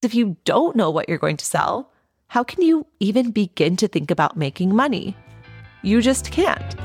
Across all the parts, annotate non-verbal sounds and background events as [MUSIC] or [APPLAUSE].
If you don't know what you're going to sell, how can you even begin to think about making money? You just can't.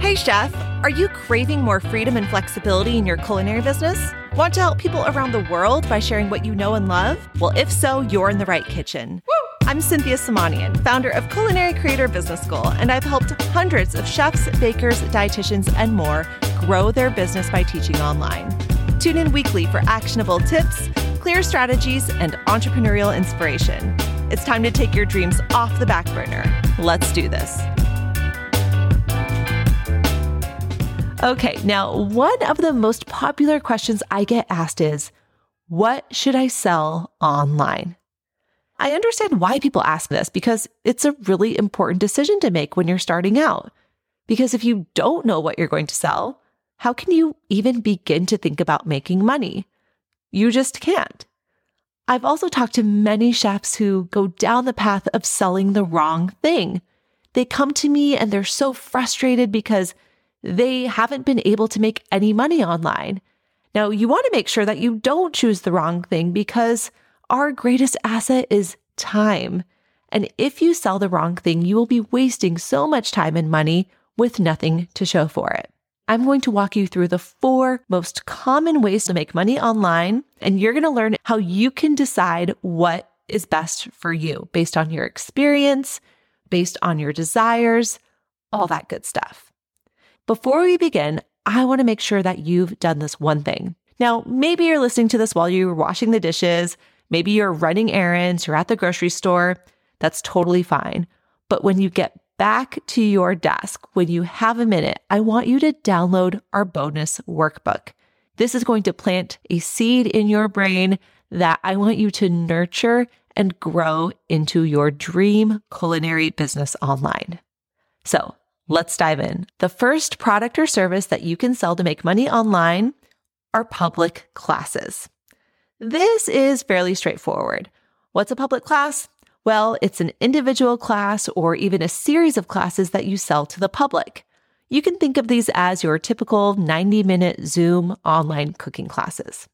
Hey, chef, are you craving more freedom and flexibility in your culinary business? Want to help people around the world by sharing what you know and love? Well, if so, you're in the right kitchen. Woo! I'm Cynthia Simonian, founder of Culinary Creator Business School, and I've helped hundreds of chefs, bakers, dietitians, and more grow their business by teaching online. Tune in weekly for actionable tips, clear strategies, and entrepreneurial inspiration. It's time to take your dreams off the back burner. Let's do this. Okay, now, one of the most popular questions I get asked is What should I sell online? I understand why people ask this because it's a really important decision to make when you're starting out. Because if you don't know what you're going to sell, how can you even begin to think about making money? You just can't. I've also talked to many chefs who go down the path of selling the wrong thing. They come to me and they're so frustrated because they haven't been able to make any money online. Now, you want to make sure that you don't choose the wrong thing because our greatest asset is time. And if you sell the wrong thing, you will be wasting so much time and money with nothing to show for it. I'm going to walk you through the four most common ways to make money online, and you're going to learn how you can decide what is best for you based on your experience, based on your desires, all that good stuff. Before we begin, I want to make sure that you've done this one thing. Now, maybe you're listening to this while you're washing the dishes, maybe you're running errands, you're at the grocery store. That's totally fine. But when you get back to your desk, when you have a minute, I want you to download our bonus workbook. This is going to plant a seed in your brain that I want you to nurture and grow into your dream culinary business online. So Let's dive in. The first product or service that you can sell to make money online are public classes. This is fairly straightforward. What's a public class? Well, it's an individual class or even a series of classes that you sell to the public. You can think of these as your typical 90 minute Zoom online cooking classes.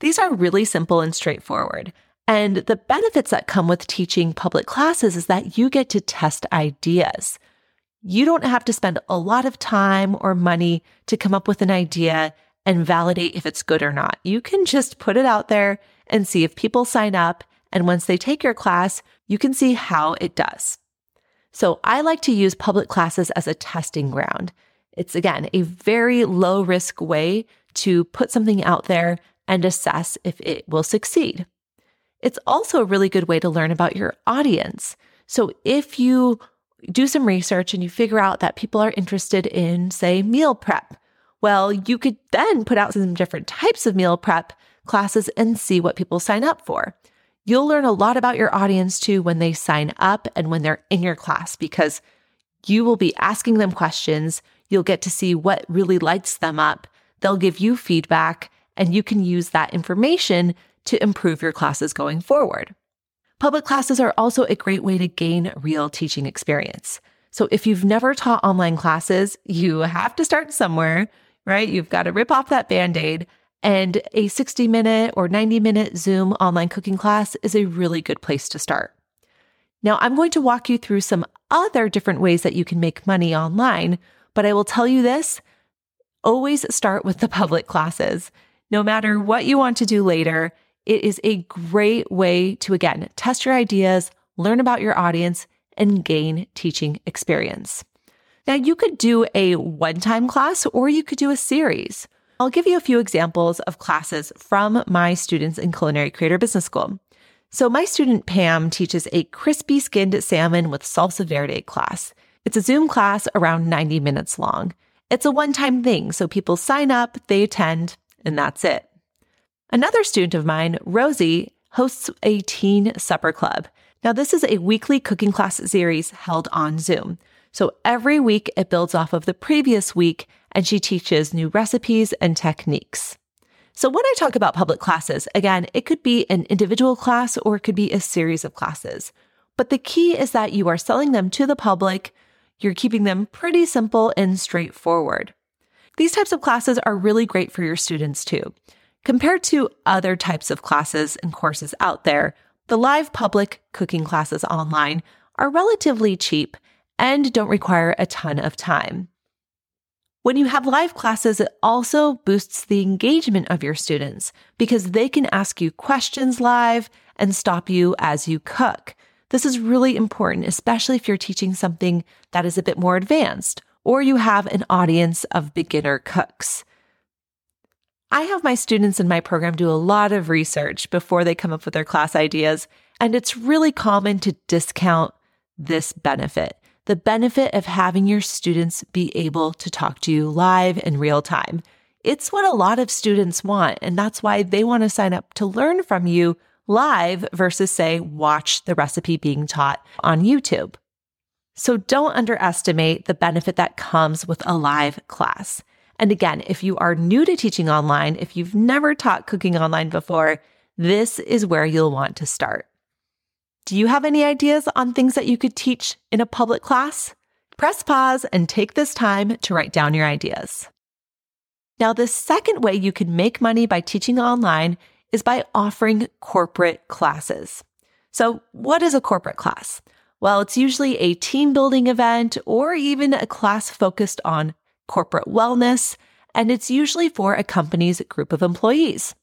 These are really simple and straightforward. And the benefits that come with teaching public classes is that you get to test ideas. You don't have to spend a lot of time or money to come up with an idea and validate if it's good or not. You can just put it out there and see if people sign up. And once they take your class, you can see how it does. So I like to use public classes as a testing ground. It's again a very low risk way to put something out there and assess if it will succeed. It's also a really good way to learn about your audience. So if you do some research and you figure out that people are interested in, say, meal prep. Well, you could then put out some different types of meal prep classes and see what people sign up for. You'll learn a lot about your audience too when they sign up and when they're in your class because you will be asking them questions. You'll get to see what really lights them up. They'll give you feedback, and you can use that information to improve your classes going forward. Public classes are also a great way to gain real teaching experience. So if you've never taught online classes, you have to start somewhere, right? You've got to rip off that band aid. And a 60 minute or 90 minute Zoom online cooking class is a really good place to start. Now, I'm going to walk you through some other different ways that you can make money online, but I will tell you this always start with the public classes. No matter what you want to do later, it is a great way to, again, test your ideas, learn about your audience, and gain teaching experience. Now, you could do a one time class or you could do a series. I'll give you a few examples of classes from my students in Culinary Creator Business School. So, my student Pam teaches a crispy skinned salmon with salsa verde class. It's a Zoom class around 90 minutes long. It's a one time thing, so people sign up, they attend, and that's it. Another student of mine, Rosie, hosts a teen supper club. Now, this is a weekly cooking class series held on Zoom. So every week it builds off of the previous week and she teaches new recipes and techniques. So when I talk about public classes, again, it could be an individual class or it could be a series of classes. But the key is that you are selling them to the public. You're keeping them pretty simple and straightforward. These types of classes are really great for your students too Compared to other types of classes and courses out there, the live public cooking classes online are relatively cheap and don't require a ton of time. When you have live classes, it also boosts the engagement of your students because they can ask you questions live and stop you as you cook. This is really important, especially if you're teaching something that is a bit more advanced or you have an audience of beginner cooks. I have my students in my program do a lot of research before they come up with their class ideas, and it's really common to discount this benefit the benefit of having your students be able to talk to you live in real time. It's what a lot of students want, and that's why they want to sign up to learn from you live versus, say, watch the recipe being taught on YouTube. So don't underestimate the benefit that comes with a live class. And again, if you are new to teaching online, if you've never taught cooking online before, this is where you'll want to start. Do you have any ideas on things that you could teach in a public class? Press pause and take this time to write down your ideas. Now, the second way you can make money by teaching online is by offering corporate classes. So, what is a corporate class? Well, it's usually a team building event or even a class focused on corporate wellness, and it's usually for a company's group of employees.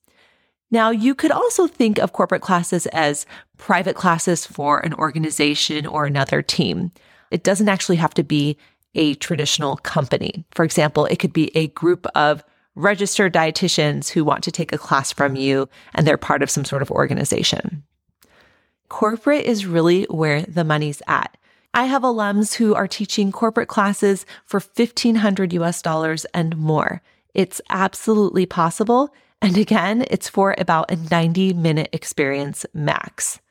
Now, you could also think of corporate classes as private classes for an organization or another team. It doesn't actually have to be a traditional company. For example, it could be a group of registered dietitians who want to take a class from you and they're part of some sort of organization. Corporate is really where the money's at. I have alums who are teaching corporate classes for 1500 US dollars and more. It's absolutely possible and again, it's for about a 90 minute experience max.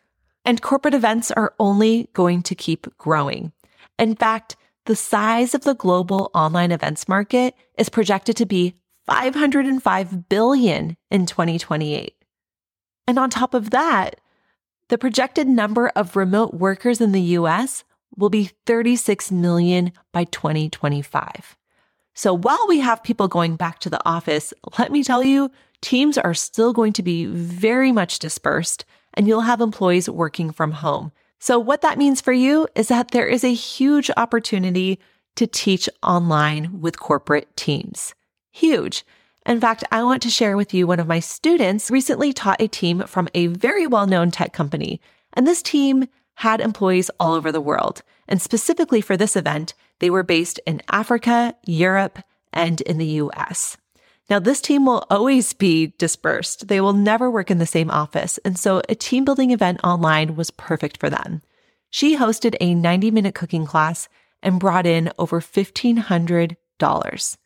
And corporate events are only going to keep growing. In fact, the size of the global online events market is projected to be 505 billion in 2028. And on top of that, the projected number of remote workers in the US will be 36 million by 2025. So while we have people going back to the office, let me tell you, teams are still going to be very much dispersed and you'll have employees working from home. So, what that means for you is that there is a huge opportunity to teach online with corporate teams. Huge. In fact, I want to share with you one of my students recently taught a team from a very well known tech company. And this team had employees all over the world. And specifically for this event, they were based in Africa, Europe, and in the US. Now, this team will always be dispersed. They will never work in the same office. And so a team building event online was perfect for them. She hosted a 90 minute cooking class and brought in over $1,500.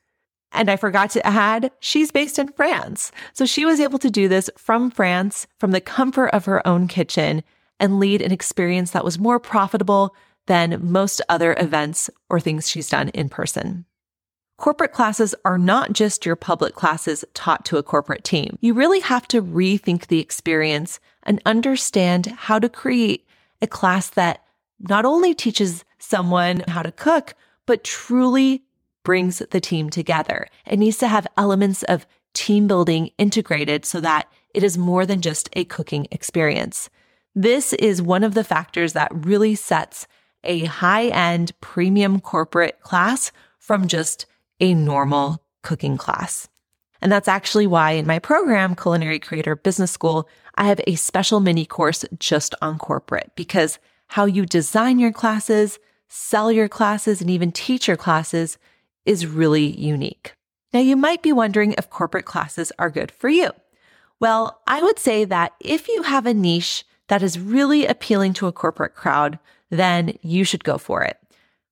And I forgot to add, she's based in France. So she was able to do this from France, from the comfort of her own kitchen, and lead an experience that was more profitable than most other events or things she's done in person. Corporate classes are not just your public classes taught to a corporate team. You really have to rethink the experience and understand how to create a class that not only teaches someone how to cook, but truly brings the team together. It needs to have elements of team building integrated so that it is more than just a cooking experience. This is one of the factors that really sets a high end premium corporate class from just a normal cooking class. And that's actually why in my program, Culinary Creator Business School, I have a special mini course just on corporate because how you design your classes, sell your classes, and even teach your classes is really unique. Now, you might be wondering if corporate classes are good for you. Well, I would say that if you have a niche that is really appealing to a corporate crowd, then you should go for it.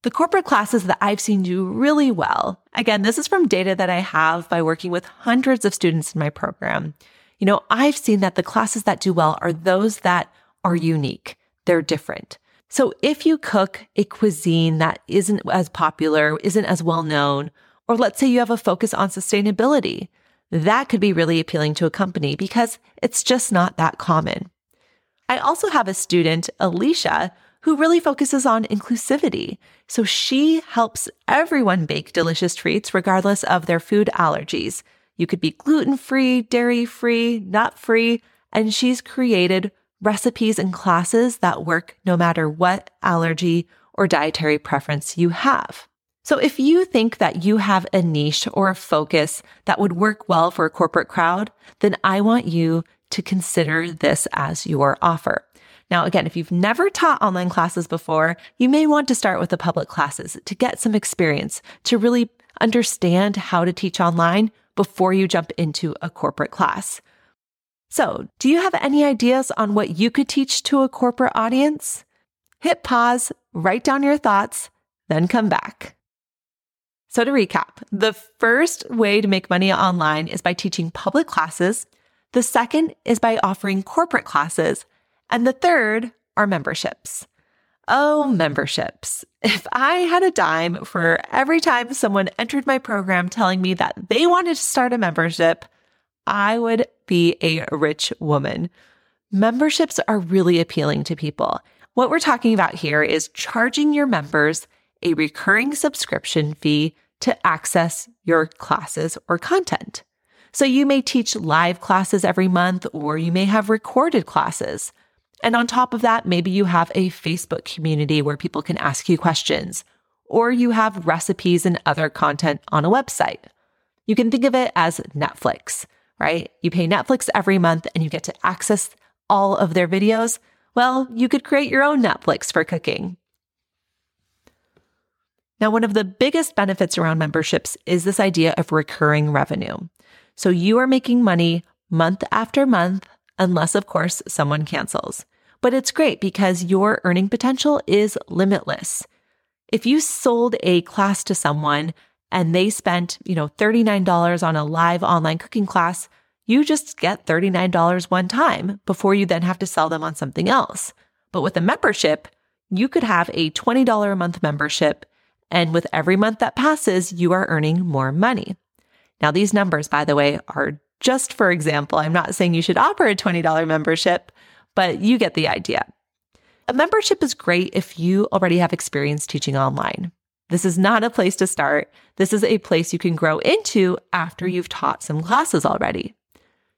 The corporate classes that I've seen do really well. Again, this is from data that I have by working with hundreds of students in my program. You know, I've seen that the classes that do well are those that are unique. They're different. So if you cook a cuisine that isn't as popular, isn't as well known, or let's say you have a focus on sustainability, that could be really appealing to a company because it's just not that common. I also have a student, Alicia, who really focuses on inclusivity. So she helps everyone bake delicious treats regardless of their food allergies. You could be gluten free, dairy free, nut free, and she's created recipes and classes that work no matter what allergy or dietary preference you have. So if you think that you have a niche or a focus that would work well for a corporate crowd, then I want you to consider this as your offer. Now, again, if you've never taught online classes before, you may want to start with the public classes to get some experience, to really understand how to teach online before you jump into a corporate class. So, do you have any ideas on what you could teach to a corporate audience? Hit pause, write down your thoughts, then come back. So, to recap, the first way to make money online is by teaching public classes. The second is by offering corporate classes. And the third are memberships. Oh, memberships. If I had a dime for every time someone entered my program telling me that they wanted to start a membership, I would be a rich woman. Memberships are really appealing to people. What we're talking about here is charging your members a recurring subscription fee to access your classes or content. So you may teach live classes every month, or you may have recorded classes. And on top of that, maybe you have a Facebook community where people can ask you questions, or you have recipes and other content on a website. You can think of it as Netflix, right? You pay Netflix every month and you get to access all of their videos. Well, you could create your own Netflix for cooking. Now, one of the biggest benefits around memberships is this idea of recurring revenue. So you are making money month after month, unless, of course, someone cancels. But it's great because your earning potential is limitless. If you sold a class to someone and they spent, you know, $39 on a live online cooking class, you just get $39 one time before you then have to sell them on something else. But with a membership, you could have a $20 a month membership and with every month that passes, you are earning more money. Now, these numbers, by the way, are just for example. I'm not saying you should offer a $20 membership, but you get the idea. A membership is great if you already have experience teaching online. This is not a place to start. This is a place you can grow into after you've taught some classes already.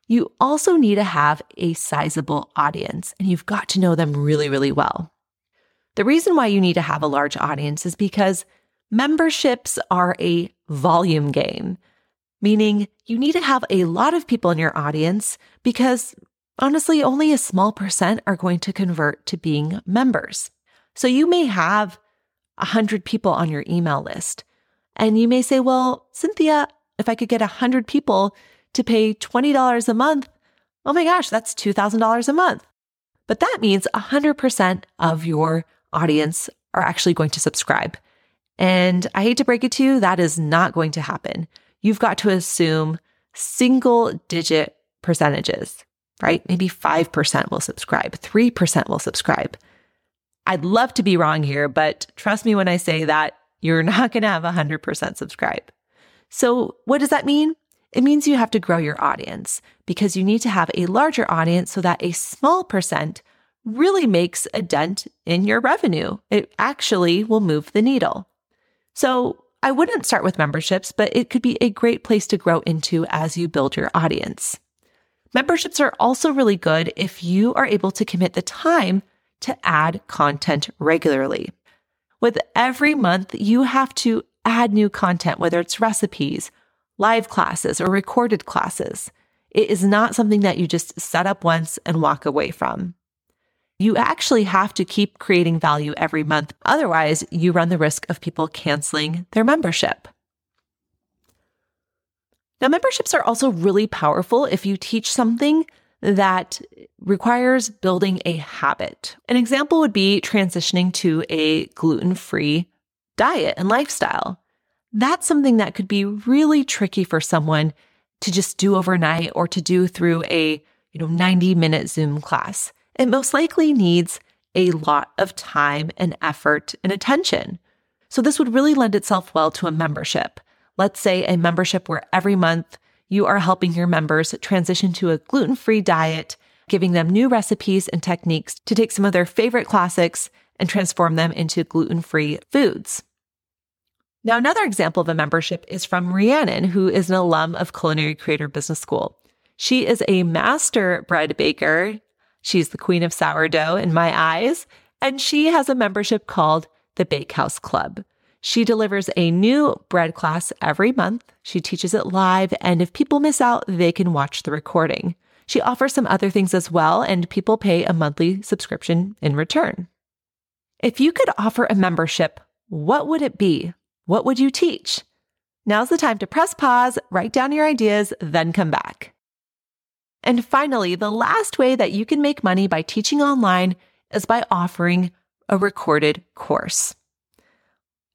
You also need to have a sizable audience, and you've got to know them really, really well. The reason why you need to have a large audience is because memberships are a volume game, meaning you need to have a lot of people in your audience because honestly, only a small percent are going to convert to being members. So you may have 100 people on your email list. And you may say, well, Cynthia, if I could get 100 people to pay $20 a month, oh my gosh, that's $2,000 a month. But that means 100% of your audience are actually going to subscribe. And I hate to break it to you, that is not going to happen. You've got to assume single digit percentages, right? Maybe 5% will subscribe, 3% will subscribe. I'd love to be wrong here, but trust me when I say that you're [LAUGHS] not going to have 100% subscribe. So, what does that mean? It means you have to grow your audience because you need to have a larger audience so that a small percent really makes a dent in your revenue. It actually will move the needle. So I wouldn't start with memberships, but it could be a great place to grow into as you build your audience. Memberships are also really good if you are able to commit the time to add content regularly. With every month, you have to add new content, whether it's recipes, live classes, or recorded classes. It is not something that you just set up once and walk away from. You actually have to keep creating value every month. Otherwise, you run the risk of people canceling their membership. Now, memberships are also really powerful if you teach something that requires building a habit. An example would be transitioning to a gluten free diet and lifestyle. That's something that could be really tricky for someone to just do overnight or to do through a you know 90 minute Zoom class it most likely needs a lot of time and effort and attention. So, this would really lend itself well to a membership. Let's say a membership where every month you are helping your members transition to a gluten free diet, giving them new recipes and techniques to take some of their favorite classics and transform them into gluten free foods. Now, another example of a membership is from Rhiannon, who is an alum of Culinary Creator Business School. She is a master bread baker. She's the queen of sourdough in my eyes, and she has a membership called the Bakehouse Club. She delivers a new bread class every month. She teaches it live, and if people miss out, they can watch the recording. She offers some other things as well, and people pay a monthly subscription in return. If you could offer a membership, what would it be? What would you teach? Now's the time to press pause, write down your ideas, then come back. And finally, the last way that you can make money by teaching online is by offering a recorded course.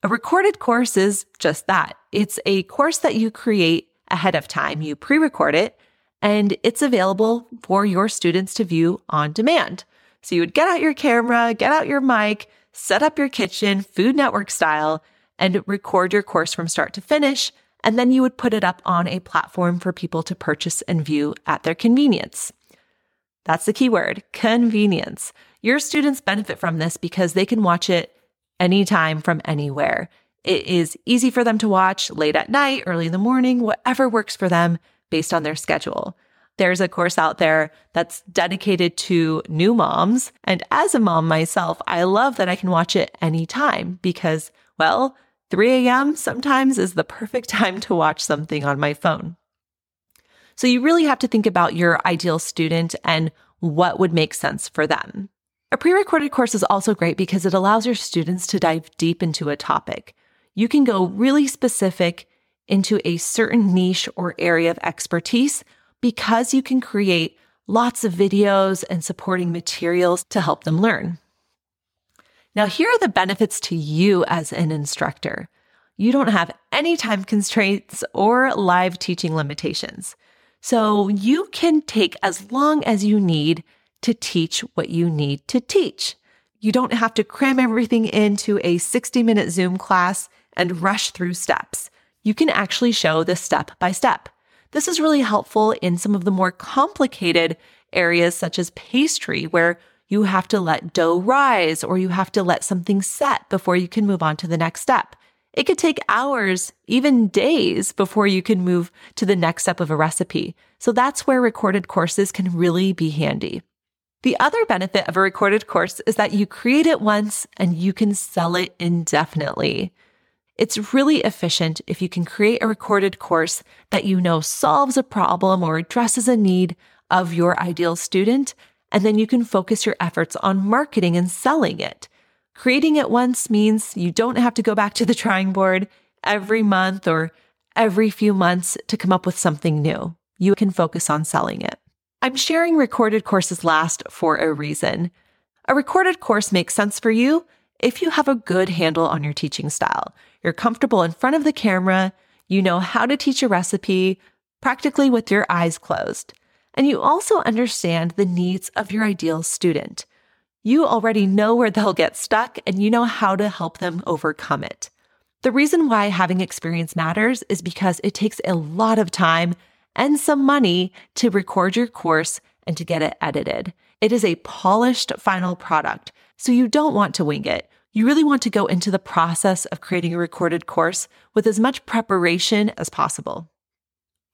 A recorded course is just that. It's a course that you create ahead of time. You pre record it and it's available for your students to view on demand. So you would get out your camera, get out your mic, set up your kitchen, Food Network style, and record your course from start to finish. And then you would put it up on a platform for people to purchase and view at their convenience. That's the key word convenience. Your students benefit from this because they can watch it anytime from anywhere. It is easy for them to watch late at night, early in the morning, whatever works for them based on their schedule. There's a course out there that's dedicated to new moms. And as a mom myself, I love that I can watch it anytime because, well, 3 a.m. sometimes is the perfect time to watch something on my phone. So you really have to think about your ideal student and what would make sense for them. A pre recorded course is also great because it allows your students to dive deep into a topic. You can go really specific into a certain niche or area of expertise because you can create lots of videos and supporting materials to help them learn. Now, here are the benefits to you as an instructor. You don't have any time constraints or live teaching limitations. So you can take as long as you need to teach what you need to teach. You don't have to cram everything into a 60 minute Zoom class and rush through steps. You can actually show the step by step. This is really helpful in some of the more complicated areas, such as pastry, where you have to let dough rise or you have to let something set before you can move on to the next step. It could take hours, even days, before you can move to the next step of a recipe. So that's where recorded courses can really be handy. The other benefit of a recorded course is that you create it once and you can sell it indefinitely. It's really efficient if you can create a recorded course that you know solves a problem or addresses a need of your ideal student and then you can focus your efforts on marketing and selling it. Creating it once means you don't have to go back to the drawing board every month or every few months to come up with something new. You can focus on selling it. I'm sharing recorded courses last for a reason. A recorded course makes sense for you if you have a good handle on your teaching style. You're comfortable in front of the camera, you know how to teach a recipe practically with your eyes closed and you also understand the needs of your ideal student. You already know where they'll get stuck and you know how to help them overcome it. The reason why having experience matters is because it takes a lot of time and some money to record your course and to get it edited. It is a polished final product, so you don't want to wing it. You really want to go into the process of creating a recorded course with as much preparation as possible.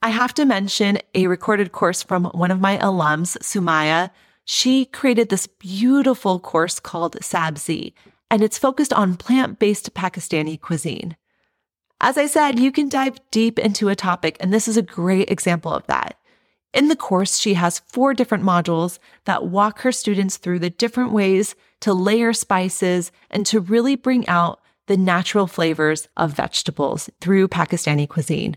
I have to mention a recorded course from one of my alums, Sumaya. She created this beautiful course called Sabzi, and it's focused on plant based Pakistani cuisine. As I said, you can dive deep into a topic, and this is a great example of that. In the course, she has four different modules that walk her students through the different ways to layer spices and to really bring out the natural flavors of vegetables through Pakistani cuisine.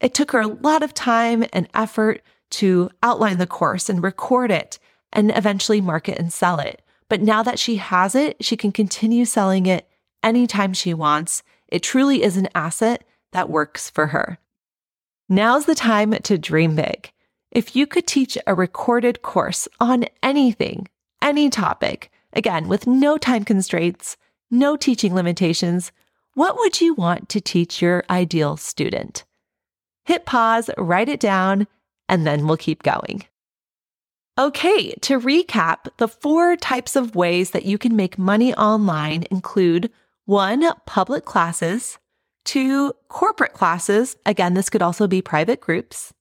It took her a lot of time and effort to outline the course and record it and eventually market and sell it. But now that she has it, she can continue selling it anytime she wants. It truly is an asset that works for her. Now's the time to dream big. If you could teach a recorded course on anything, any topic, again, with no time constraints, no teaching limitations, what would you want to teach your ideal student? Hit pause, write it down, and then we'll keep going. Okay, to recap, the four types of ways that you can make money online include one, public classes, two corporate classes. Again, this could also be private groups,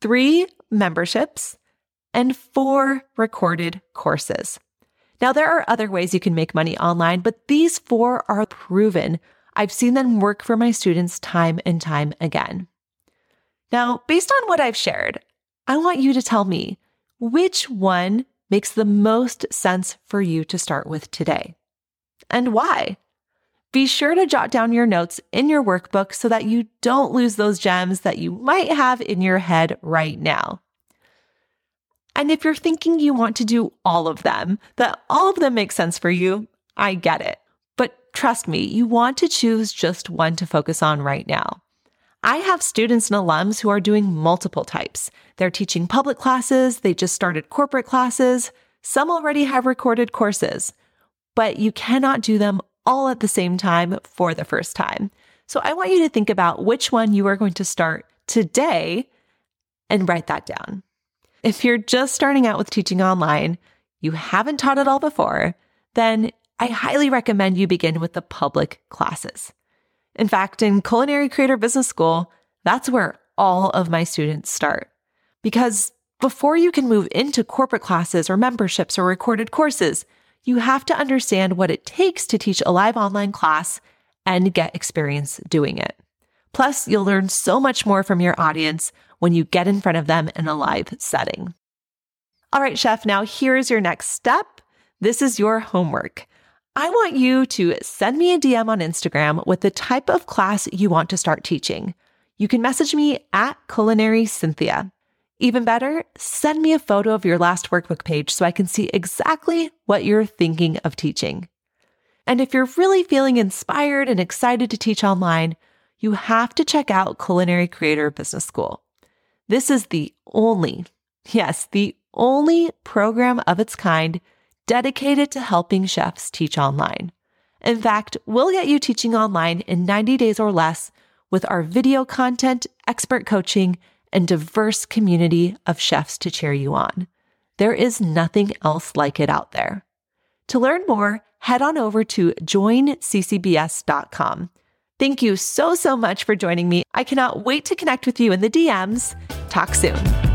three memberships, and four recorded courses. Now, there are other ways you can make money online, but these four are proven. I've seen them work for my students time and time again. Now, based on what I've shared, I want you to tell me which one makes the most sense for you to start with today and why. Be sure to jot down your notes in your workbook so that you don't lose those gems that you might have in your head right now. And if you're thinking you want to do all of them, that all of them make sense for you, I get it. But trust me, you want to choose just one to focus on right now. I have students and alums who are doing multiple types. They're teaching public classes, they just started corporate classes, some already have recorded courses, but you cannot do them all at the same time for the first time. So I want you to think about which one you are going to start today and write that down. If you're just starting out with teaching online, you haven't taught it all before, then I highly recommend you begin with the public classes. In fact, in Culinary Creator Business School, that's where all of my students start. Because before you can move into corporate classes or memberships or recorded courses, you have to understand what it takes to teach a live online class and get experience doing it. Plus, you'll learn so much more from your audience when you get in front of them in a live setting. All right, chef, now here's your next step. This is your homework. I want you to send me a DM on Instagram with the type of class you want to start teaching. You can message me at Culinary Cynthia. Even better, send me a photo of your last workbook page so I can see exactly what you're thinking of teaching. And if you're really feeling inspired and excited to teach online, you have to check out Culinary Creator Business School. This is the only, yes, the only program of its kind dedicated to helping chefs teach online. In fact, we'll get you teaching online in 90 days or less with our video content, expert coaching, and diverse community of chefs to cheer you on. There is nothing else like it out there. To learn more, head on over to joinccbs.com. Thank you so, so much for joining me. I cannot wait to connect with you in the DMs. Talk soon.